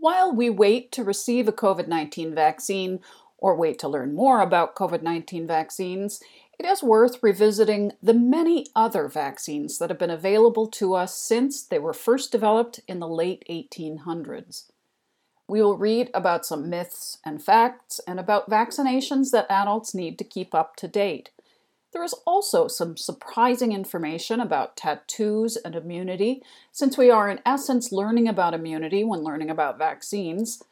While we wait to receive a COVID 19 vaccine or wait to learn more about COVID 19 vaccines, it is worth revisiting the many other vaccines that have been available to us since they were first developed in the late 1800s. We will read about some myths and facts and about vaccinations that adults need to keep up to date. There is also some surprising information about tattoos and immunity, since we are in essence learning about immunity when learning about vaccines.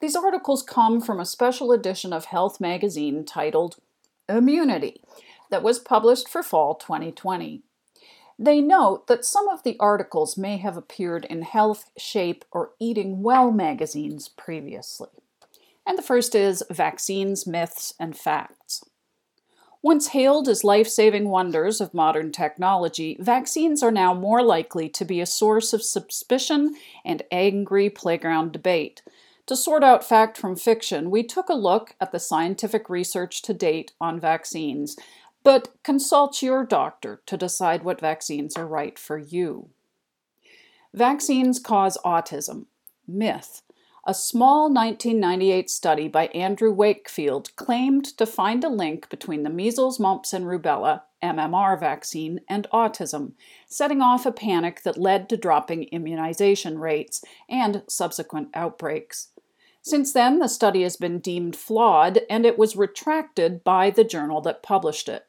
These articles come from a special edition of Health magazine titled Immunity that was published for fall 2020. They note that some of the articles may have appeared in Health, Shape, or Eating Well magazines previously. And the first is Vaccines, Myths, and Facts. Once hailed as life saving wonders of modern technology, vaccines are now more likely to be a source of suspicion and angry playground debate. To sort out fact from fiction, we took a look at the scientific research to date on vaccines, but consult your doctor to decide what vaccines are right for you. Vaccines cause autism. Myth. A small 1998 study by Andrew Wakefield claimed to find a link between the measles, mumps, and rubella MMR vaccine and autism, setting off a panic that led to dropping immunization rates and subsequent outbreaks. Since then, the study has been deemed flawed and it was retracted by the journal that published it.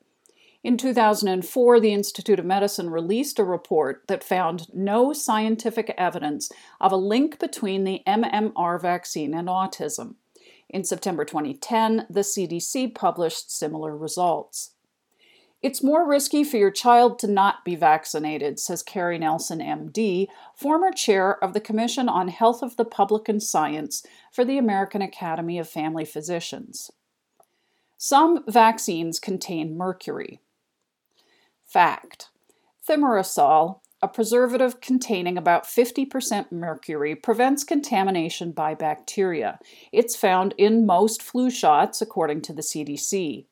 In 2004, the Institute of Medicine released a report that found no scientific evidence of a link between the MMR vaccine and autism. In September 2010, the CDC published similar results. It's more risky for your child to not be vaccinated, says Carrie Nelson, MD, former chair of the Commission on Health of the Public and Science for the American Academy of Family Physicians. Some vaccines contain mercury. Fact Thimerosal, a preservative containing about 50% mercury, prevents contamination by bacteria. It's found in most flu shots, according to the CDC.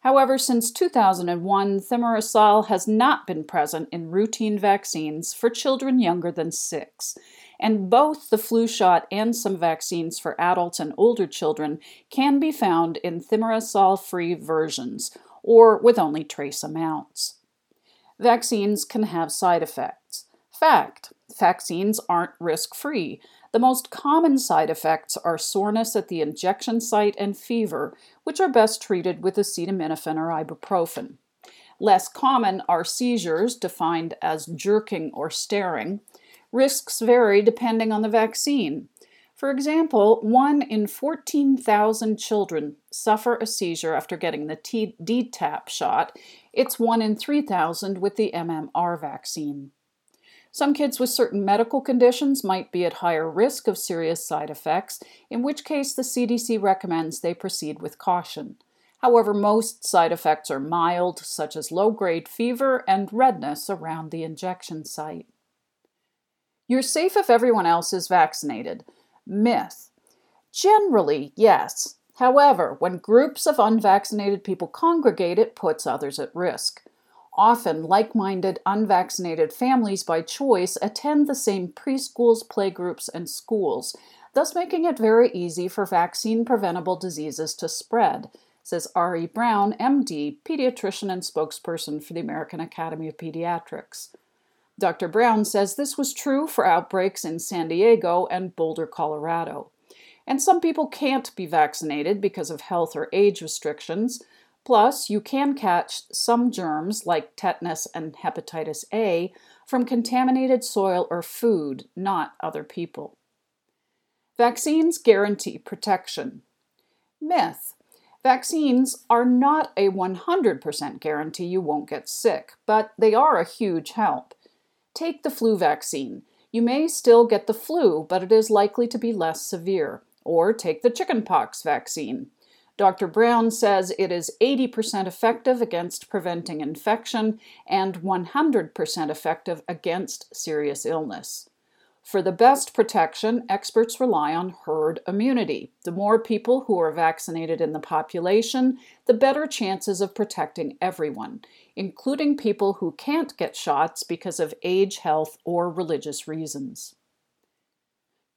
However, since 2001, thimerosal has not been present in routine vaccines for children younger than six. And both the flu shot and some vaccines for adults and older children can be found in thimerosal free versions, or with only trace amounts vaccines can have side effects. Fact vaccines aren't risk free. The most common side effects are soreness at the injection site and fever, which are best treated with acetaminophen or ibuprofen. Less common are seizures, defined as jerking or staring. Risks vary depending on the vaccine. For example, 1 in 14,000 children suffer a seizure after getting the DTaP shot. It's 1 in 3,000 with the MMR vaccine. Some kids with certain medical conditions might be at higher risk of serious side effects, in which case the CDC recommends they proceed with caution. However, most side effects are mild, such as low grade fever and redness around the injection site. You're safe if everyone else is vaccinated. Myth. Generally, yes. However, when groups of unvaccinated people congregate, it puts others at risk. Often, like minded unvaccinated families by choice attend the same preschools, playgroups, and schools, thus making it very easy for vaccine preventable diseases to spread, says Ari Brown, MD, pediatrician and spokesperson for the American Academy of Pediatrics. Dr. Brown says this was true for outbreaks in San Diego and Boulder, Colorado. And some people can't be vaccinated because of health or age restrictions. Plus, you can catch some germs like tetanus and hepatitis A from contaminated soil or food, not other people. Vaccines guarantee protection. Myth. Vaccines are not a 100% guarantee you won't get sick, but they are a huge help. Take the flu vaccine. You may still get the flu, but it is likely to be less severe. Or take the chickenpox vaccine. Dr. Brown says it is 80% effective against preventing infection and 100% effective against serious illness. For the best protection, experts rely on herd immunity. The more people who are vaccinated in the population, the better chances of protecting everyone, including people who can't get shots because of age, health, or religious reasons.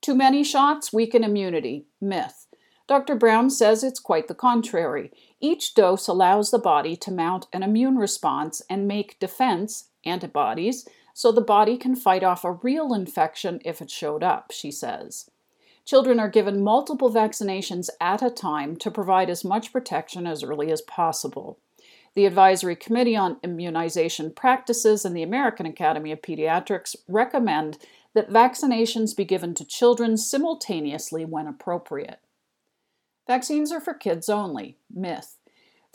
Too many shots weaken immunity. Myth. Dr. Brown says it's quite the contrary. Each dose allows the body to mount an immune response and make defense, antibodies, so the body can fight off a real infection if it showed up, she says. Children are given multiple vaccinations at a time to provide as much protection as early as possible. The Advisory Committee on Immunization Practices and the American Academy of Pediatrics recommend that vaccinations be given to children simultaneously when appropriate. Vaccines are for kids only. Myth.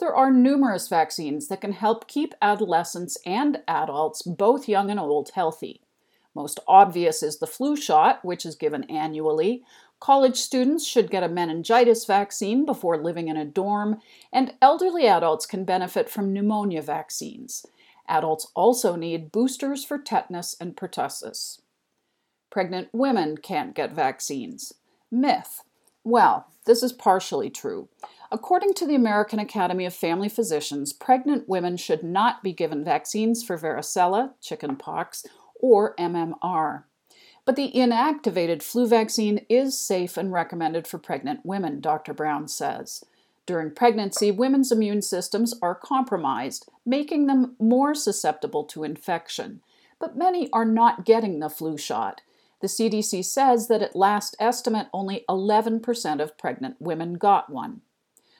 There are numerous vaccines that can help keep adolescents and adults, both young and old, healthy. Most obvious is the flu shot, which is given annually. College students should get a meningitis vaccine before living in a dorm, and elderly adults can benefit from pneumonia vaccines. Adults also need boosters for tetanus and pertussis. Pregnant women can't get vaccines. Myth. Well, this is partially true. According to the American Academy of Family Physicians, pregnant women should not be given vaccines for varicella, chickenpox, or MMR. But the inactivated flu vaccine is safe and recommended for pregnant women, Dr. Brown says. During pregnancy, women's immune systems are compromised, making them more susceptible to infection. But many are not getting the flu shot. The CDC says that at last estimate, only 11% of pregnant women got one.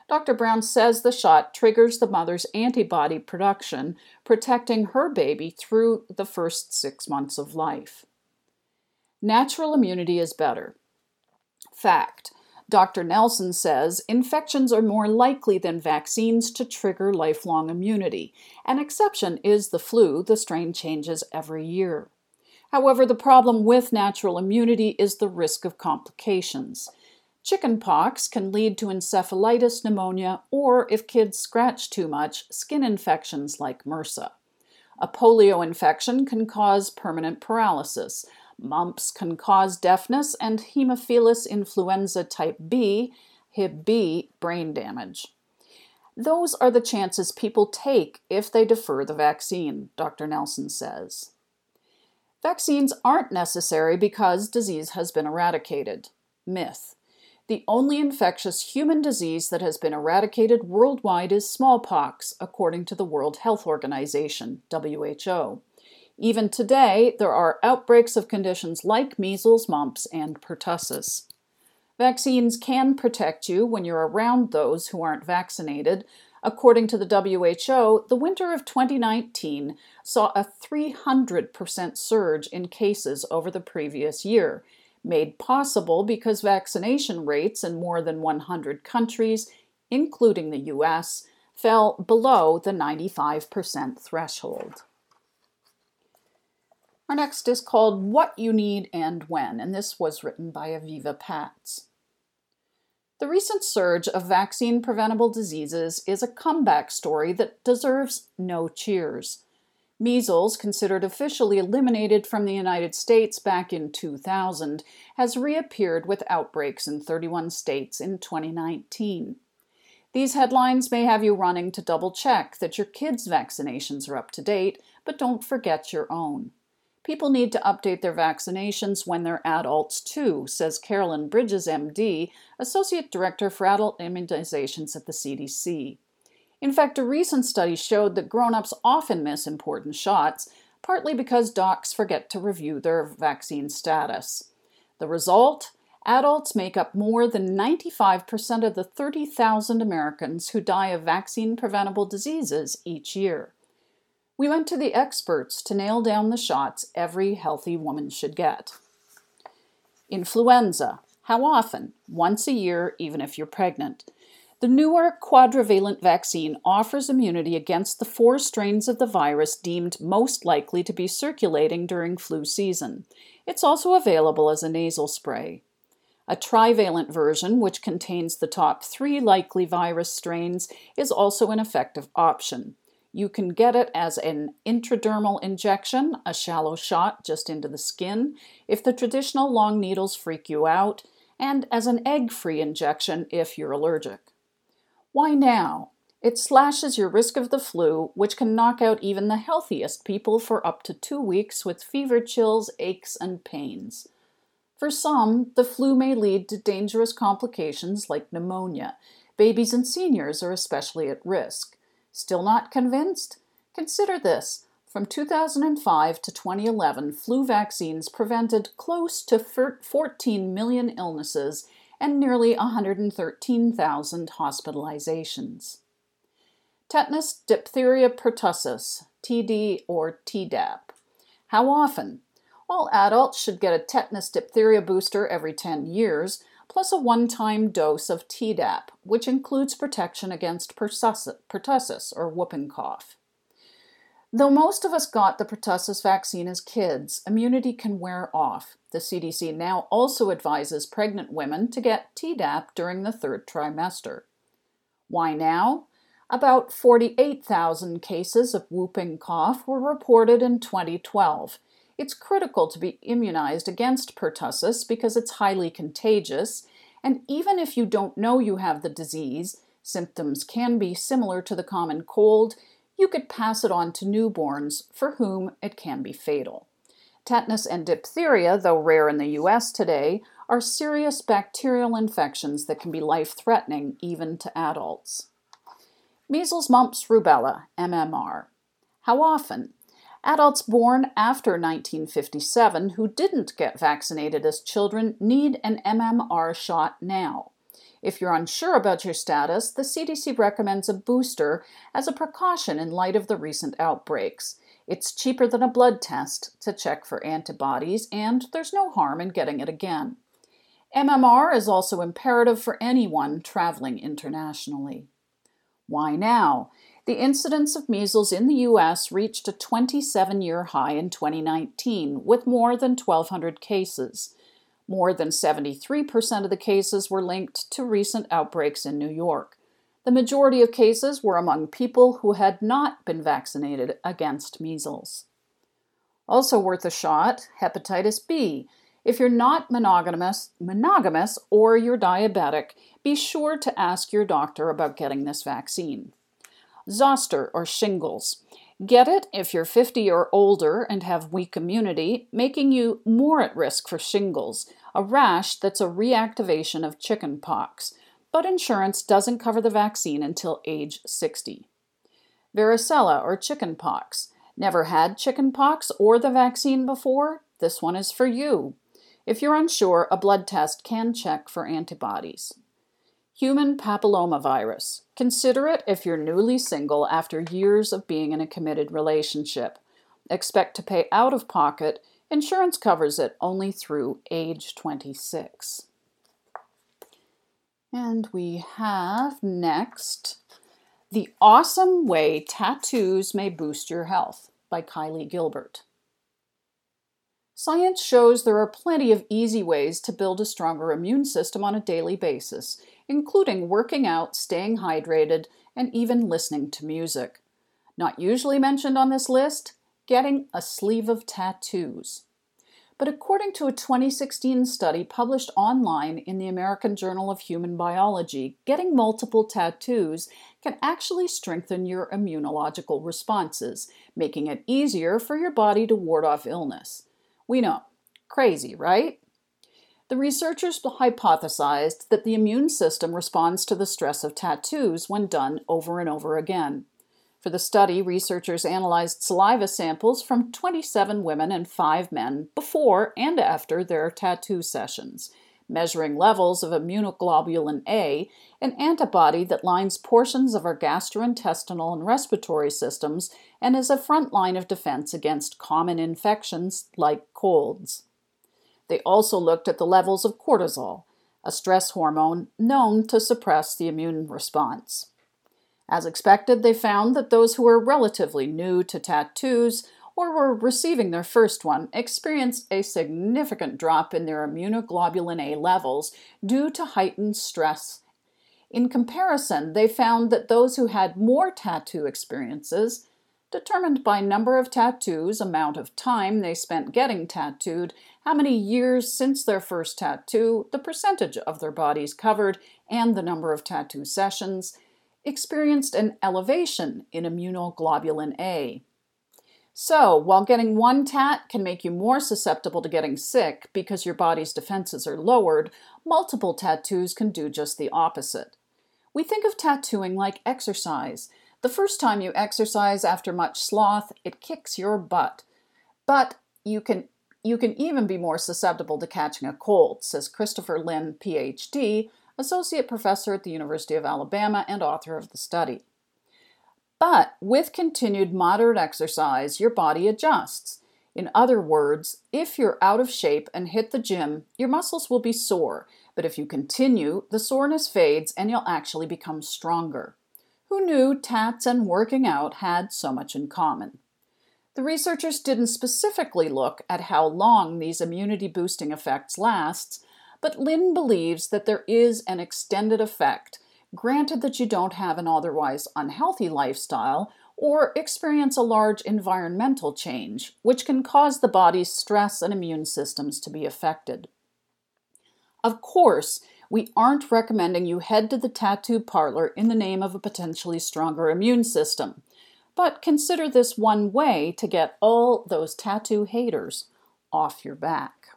Dr. Brown says the shot triggers the mother's antibody production, protecting her baby through the first six months of life. Natural immunity is better. Fact. Dr. Nelson says infections are more likely than vaccines to trigger lifelong immunity. An exception is the flu, the strain changes every year. However, the problem with natural immunity is the risk of complications. Chickenpox can lead to encephalitis, pneumonia, or if kids scratch too much, skin infections like MRSA. A polio infection can cause permanent paralysis. Mumps can cause deafness, and Haemophilus influenza type B, Hib B, brain damage. Those are the chances people take if they defer the vaccine, Dr. Nelson says. Vaccines aren't necessary because disease has been eradicated. Myth. The only infectious human disease that has been eradicated worldwide is smallpox, according to the World Health Organization, WHO. Even today, there are outbreaks of conditions like measles, mumps, and pertussis. Vaccines can protect you when you're around those who aren't vaccinated. According to the WHO, the winter of 2019 saw a 300% surge in cases over the previous year, made possible because vaccination rates in more than 100 countries, including the US, fell below the 95% threshold. Our next is called What You Need and When, and this was written by Aviva Patz. The recent surge of vaccine preventable diseases is a comeback story that deserves no cheers. Measles, considered officially eliminated from the United States back in 2000, has reappeared with outbreaks in 31 states in 2019. These headlines may have you running to double check that your kids' vaccinations are up to date, but don't forget your own. People need to update their vaccinations when they're adults too, says Carolyn Bridges, MD, Associate Director for Adult Immunizations at the CDC. In fact, a recent study showed that grown ups often miss important shots, partly because docs forget to review their vaccine status. The result? Adults make up more than 95% of the 30,000 Americans who die of vaccine preventable diseases each year. We went to the experts to nail down the shots every healthy woman should get. Influenza. How often? Once a year, even if you're pregnant. The newer quadrivalent vaccine offers immunity against the four strains of the virus deemed most likely to be circulating during flu season. It's also available as a nasal spray. A trivalent version, which contains the top three likely virus strains, is also an effective option. You can get it as an intradermal injection, a shallow shot just into the skin, if the traditional long needles freak you out, and as an egg free injection if you're allergic. Why now? It slashes your risk of the flu, which can knock out even the healthiest people for up to two weeks with fever, chills, aches, and pains. For some, the flu may lead to dangerous complications like pneumonia. Babies and seniors are especially at risk. Still not convinced? Consider this. From 2005 to 2011, flu vaccines prevented close to 14 million illnesses and nearly 113,000 hospitalizations. Tetanus diphtheria pertussis, TD or Tdap. How often? All adults should get a tetanus diphtheria booster every 10 years, plus a one time dose of Tdap, which includes protection against pertussis or whooping cough. Though most of us got the pertussis vaccine as kids, immunity can wear off. The CDC now also advises pregnant women to get Tdap during the third trimester. Why now? About 48,000 cases of whooping cough were reported in 2012. It's critical to be immunized against pertussis because it's highly contagious, and even if you don't know you have the disease, symptoms can be similar to the common cold you could pass it on to newborns for whom it can be fatal. Tetanus and diphtheria, though rare in the US today, are serious bacterial infections that can be life threatening even to adults. Measles, mumps, rubella, MMR. How often? Adults born after 1957 who didn't get vaccinated as children need an MMR shot now. If you're unsure about your status, the CDC recommends a booster as a precaution in light of the recent outbreaks. It's cheaper than a blood test to check for antibodies, and there's no harm in getting it again. MMR is also imperative for anyone traveling internationally. Why now? The incidence of measles in the U.S. reached a 27 year high in 2019, with more than 1,200 cases. More than 73% of the cases were linked to recent outbreaks in New York. The majority of cases were among people who had not been vaccinated against measles. Also worth a shot, hepatitis B. If you're not monogamous, monogamous or you're diabetic, be sure to ask your doctor about getting this vaccine. Zoster or shingles. Get it if you're 50 or older and have weak immunity, making you more at risk for shingles, a rash that's a reactivation of chickenpox, but insurance doesn't cover the vaccine until age 60. Varicella or chickenpox. Never had chickenpox or the vaccine before? This one is for you. If you're unsure, a blood test can check for antibodies. Human papillomavirus. Consider it if you're newly single after years of being in a committed relationship. Expect to pay out of pocket. Insurance covers it only through age 26. And we have next The Awesome Way Tattoos May Boost Your Health by Kylie Gilbert. Science shows there are plenty of easy ways to build a stronger immune system on a daily basis, including working out, staying hydrated, and even listening to music. Not usually mentioned on this list, getting a sleeve of tattoos. But according to a 2016 study published online in the American Journal of Human Biology, getting multiple tattoos can actually strengthen your immunological responses, making it easier for your body to ward off illness. We know, crazy, right? The researchers hypothesized that the immune system responds to the stress of tattoos when done over and over again. For the study, researchers analyzed saliva samples from 27 women and 5 men before and after their tattoo sessions, measuring levels of immunoglobulin A, an antibody that lines portions of our gastrointestinal and respiratory systems and is a front line of defense against common infections like colds. They also looked at the levels of cortisol, a stress hormone known to suppress the immune response. As expected, they found that those who were relatively new to tattoos or were receiving their first one experienced a significant drop in their immunoglobulin A levels due to heightened stress. In comparison, they found that those who had more tattoo experiences determined by number of tattoos, amount of time they spent getting tattooed, how many years since their first tattoo, the percentage of their bodies covered, and the number of tattoo sessions, experienced an elevation in immunoglobulin A. So, while getting one tat can make you more susceptible to getting sick because your body's defenses are lowered, multiple tattoos can do just the opposite. We think of tattooing like exercise. The first time you exercise after much sloth, it kicks your butt. But you can you can even be more susceptible to catching a cold, says Christopher Lynn, PhD, associate professor at the University of Alabama and author of the study. But with continued moderate exercise, your body adjusts. In other words, if you're out of shape and hit the gym, your muscles will be sore, but if you continue, the soreness fades and you'll actually become stronger. Who knew tats and working out had so much in common? The researchers didn't specifically look at how long these immunity boosting effects last, but Lynn believes that there is an extended effect granted that you don't have an otherwise unhealthy lifestyle or experience a large environmental change, which can cause the body's stress and immune systems to be affected. Of course, we aren't recommending you head to the tattoo parlor in the name of a potentially stronger immune system, but consider this one way to get all those tattoo haters off your back.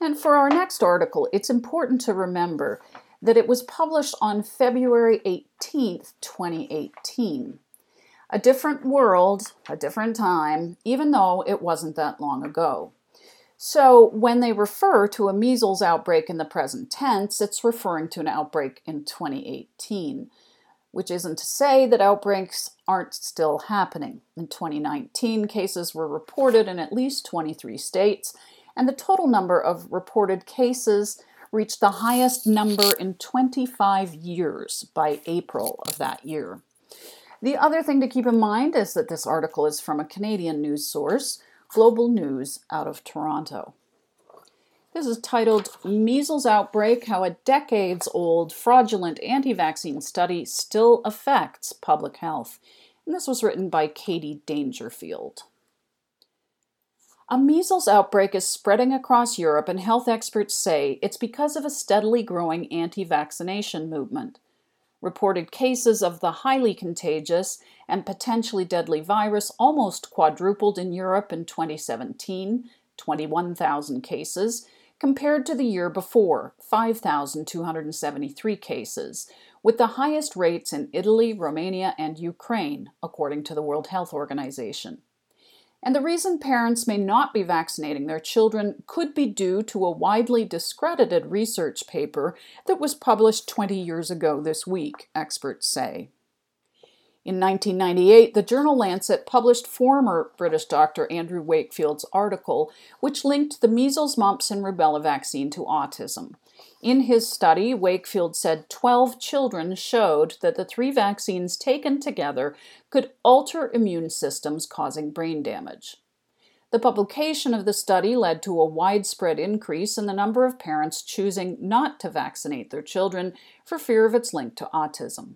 And for our next article, it's important to remember that it was published on February 18th, 2018. A different world, a different time, even though it wasn't that long ago. So, when they refer to a measles outbreak in the present tense, it's referring to an outbreak in 2018, which isn't to say that outbreaks aren't still happening. In 2019, cases were reported in at least 23 states, and the total number of reported cases reached the highest number in 25 years by April of that year. The other thing to keep in mind is that this article is from a Canadian news source, Global News out of Toronto. This is titled Measles Outbreak How a Decades Old Fraudulent Anti Vaccine Study Still Affects Public Health. And this was written by Katie Dangerfield. A measles outbreak is spreading across Europe, and health experts say it's because of a steadily growing anti vaccination movement. Reported cases of the highly contagious and potentially deadly virus almost quadrupled in Europe in 2017, 21,000 cases, compared to the year before, 5,273 cases, with the highest rates in Italy, Romania, and Ukraine, according to the World Health Organization. And the reason parents may not be vaccinating their children could be due to a widely discredited research paper that was published 20 years ago this week, experts say. In 1998, the journal Lancet published former British doctor Andrew Wakefield's article, which linked the measles, mumps, and rubella vaccine to autism. In his study, Wakefield said 12 children showed that the three vaccines taken together could alter immune systems, causing brain damage. The publication of the study led to a widespread increase in the number of parents choosing not to vaccinate their children for fear of its link to autism.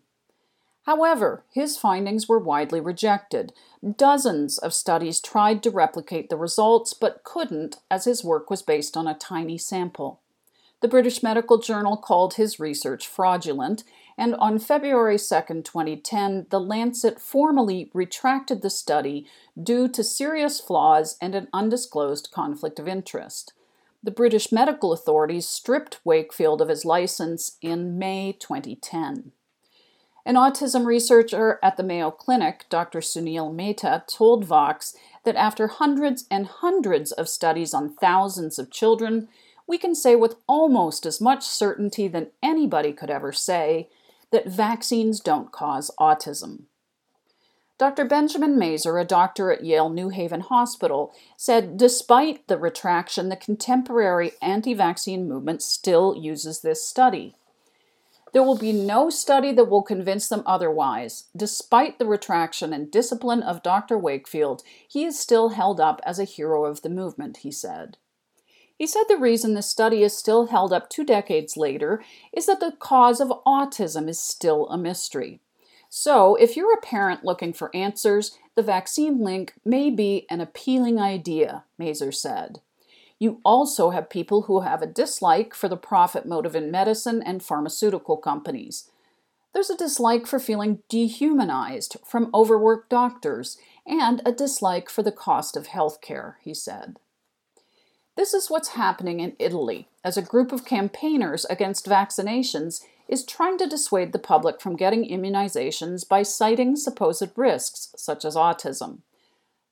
However, his findings were widely rejected. Dozens of studies tried to replicate the results but couldn't, as his work was based on a tiny sample. The British Medical Journal called his research fraudulent, and on February 2, 2010, The Lancet formally retracted the study due to serious flaws and an undisclosed conflict of interest. The British medical authorities stripped Wakefield of his license in May 2010. An autism researcher at the Mayo Clinic, Dr. Sunil Mehta, told Vox that after hundreds and hundreds of studies on thousands of children, we can say with almost as much certainty than anybody could ever say that vaccines don't cause autism. Dr. Benjamin Mazer, a doctor at Yale New Haven Hospital, said despite the retraction, the contemporary anti vaccine movement still uses this study. There will be no study that will convince them otherwise. Despite the retraction and discipline of Dr. Wakefield, he is still held up as a hero of the movement, he said. He said the reason the study is still held up two decades later is that the cause of autism is still a mystery. So, if you're a parent looking for answers, the vaccine link may be an appealing idea, Mazer said. You also have people who have a dislike for the profit motive in medicine and pharmaceutical companies. There's a dislike for feeling dehumanized from overworked doctors and a dislike for the cost of health care, he said. This is what's happening in Italy as a group of campaigners against vaccinations is trying to dissuade the public from getting immunizations by citing supposed risks, such as autism.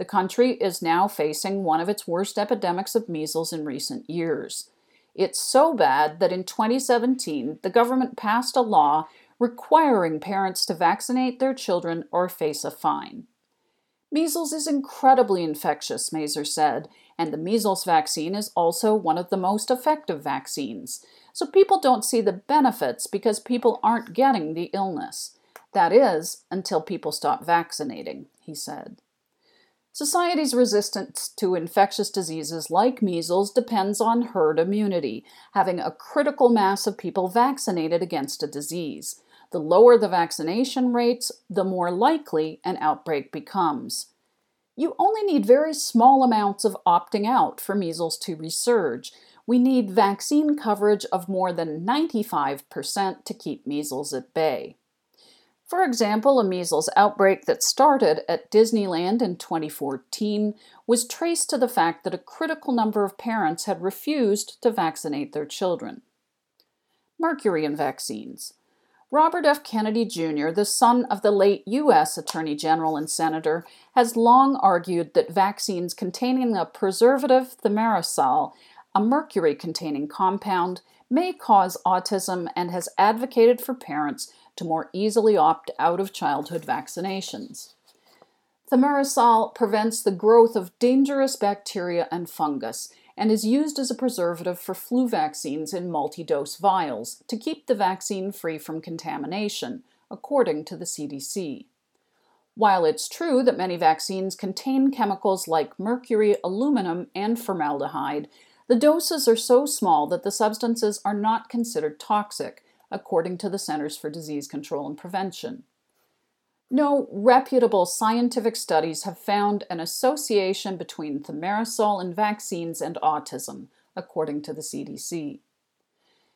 The country is now facing one of its worst epidemics of measles in recent years. It's so bad that in 2017, the government passed a law requiring parents to vaccinate their children or face a fine. Measles is incredibly infectious, Mazer said, and the measles vaccine is also one of the most effective vaccines. So people don't see the benefits because people aren't getting the illness. That is, until people stop vaccinating, he said. Society's resistance to infectious diseases like measles depends on herd immunity, having a critical mass of people vaccinated against a disease. The lower the vaccination rates, the more likely an outbreak becomes. You only need very small amounts of opting out for measles to resurge. We need vaccine coverage of more than 95% to keep measles at bay. For example, a measles outbreak that started at Disneyland in 2014 was traced to the fact that a critical number of parents had refused to vaccinate their children. Mercury in vaccines. Robert F. Kennedy Jr., the son of the late U.S. Attorney General and Senator, has long argued that vaccines containing a preservative thimerosal, a mercury containing compound, may cause autism and has advocated for parents to more easily opt out of childhood vaccinations. Thimerosal prevents the growth of dangerous bacteria and fungus and is used as a preservative for flu vaccines in multi dose vials to keep the vaccine free from contamination, according to the CDC. While it's true that many vaccines contain chemicals like mercury, aluminum, and formaldehyde, the doses are so small that the substances are not considered toxic, according to the Centers for Disease Control and Prevention. No reputable scientific studies have found an association between thimerosal in vaccines and autism, according to the CDC.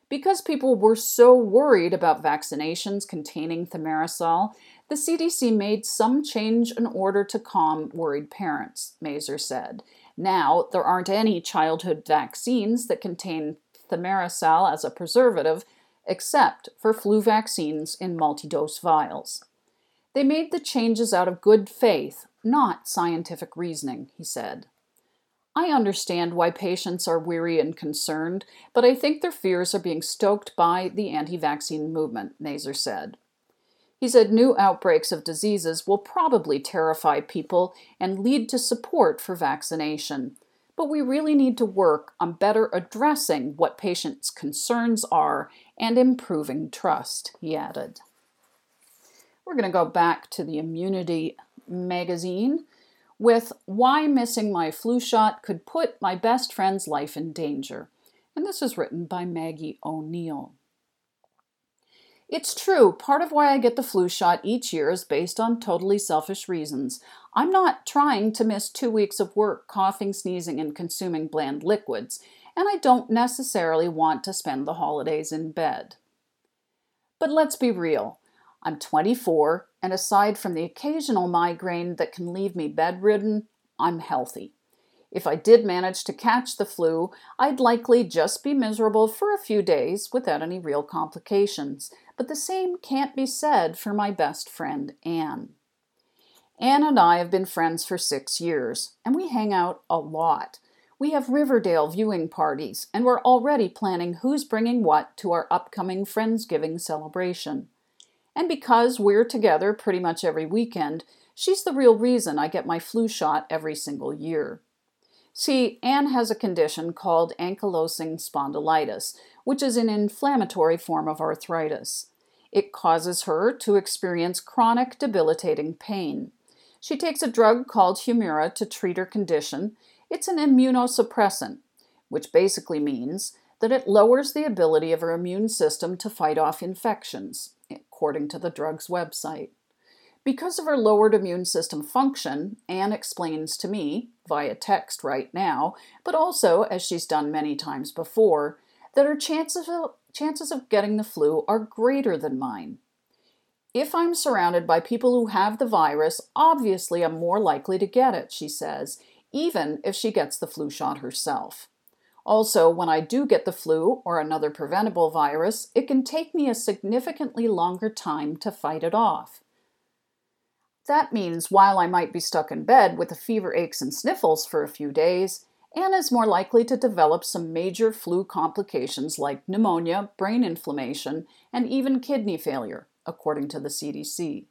Because people were so worried about vaccinations containing thimerosal, the CDC made some change in order to calm worried parents, Mazer said. Now, there aren't any childhood vaccines that contain thimerosal as a preservative, except for flu vaccines in multi dose vials. They made the changes out of good faith, not scientific reasoning, he said. I understand why patients are weary and concerned, but I think their fears are being stoked by the anti vaccine movement, Mazer said. He said new outbreaks of diseases will probably terrify people and lead to support for vaccination, but we really need to work on better addressing what patients' concerns are and improving trust, he added. We're going to go back to the Immunity magazine with Why Missing My Flu Shot Could Put My Best Friend's Life in Danger. And this is written by Maggie O'Neill. It's true, part of why I get the flu shot each year is based on totally selfish reasons. I'm not trying to miss two weeks of work coughing, sneezing, and consuming bland liquids, and I don't necessarily want to spend the holidays in bed. But let's be real. I'm 24, and aside from the occasional migraine that can leave me bedridden, I'm healthy. If I did manage to catch the flu, I'd likely just be miserable for a few days without any real complications. But the same can't be said for my best friend, Anne. Anne and I have been friends for six years, and we hang out a lot. We have Riverdale viewing parties, and we're already planning who's bringing what to our upcoming Friendsgiving celebration. And because we're together pretty much every weekend, she's the real reason I get my flu shot every single year. See, Anne has a condition called ankylosing spondylitis, which is an inflammatory form of arthritis. It causes her to experience chronic debilitating pain. She takes a drug called Humira to treat her condition. It's an immunosuppressant, which basically means that it lowers the ability of her immune system to fight off infections according to the drug's website. Because of her lowered immune system function, Anne explains to me, via text right now, but also, as she's done many times before, that her chances of, chances of getting the flu are greater than mine. If I'm surrounded by people who have the virus, obviously I'm more likely to get it, she says, even if she gets the flu shot herself. Also, when I do get the flu or another preventable virus, it can take me a significantly longer time to fight it off. That means while I might be stuck in bed with the fever, aches, and sniffles for a few days, Anna is more likely to develop some major flu complications like pneumonia, brain inflammation, and even kidney failure according to the CDC.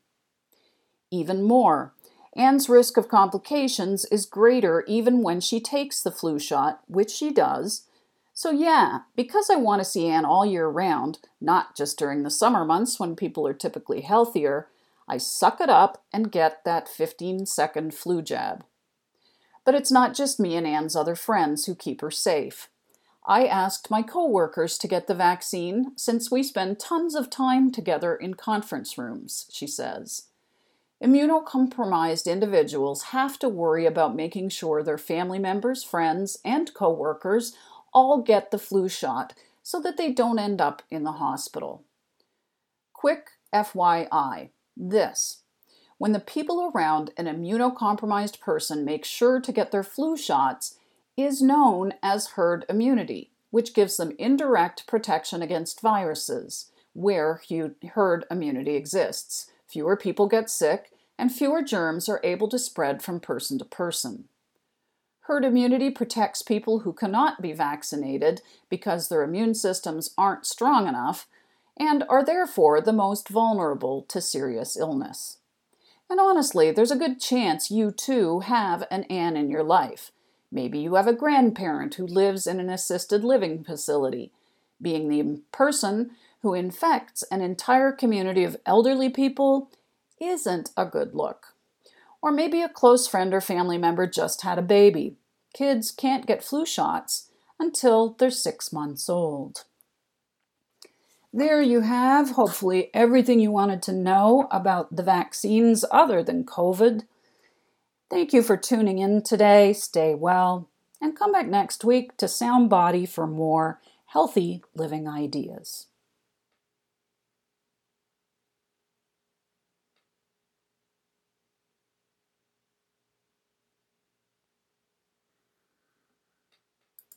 Even more, Anne's risk of complications is greater even when she takes the flu shot, which she does. So, yeah, because I want to see Anne all year round, not just during the summer months when people are typically healthier, I suck it up and get that 15 second flu jab. But it's not just me and Anne's other friends who keep her safe. I asked my coworkers to get the vaccine since we spend tons of time together in conference rooms, she says. Immunocompromised individuals have to worry about making sure their family members, friends, and coworkers all get the flu shot so that they don't end up in the hospital. Quick FYI this when the people around an immunocompromised person make sure to get their flu shots, is known as herd immunity, which gives them indirect protection against viruses where herd immunity exists. Fewer people get sick, and fewer germs are able to spread from person to person. Herd immunity protects people who cannot be vaccinated because their immune systems aren't strong enough and are therefore the most vulnerable to serious illness. And honestly, there's a good chance you too have an Anne in your life. Maybe you have a grandparent who lives in an assisted living facility. Being the person who infects an entire community of elderly people isn't a good look. Or maybe a close friend or family member just had a baby. Kids can't get flu shots until they're six months old. There you have, hopefully, everything you wanted to know about the vaccines other than COVID. Thank you for tuning in today. Stay well, and come back next week to Sound Body for more healthy living ideas.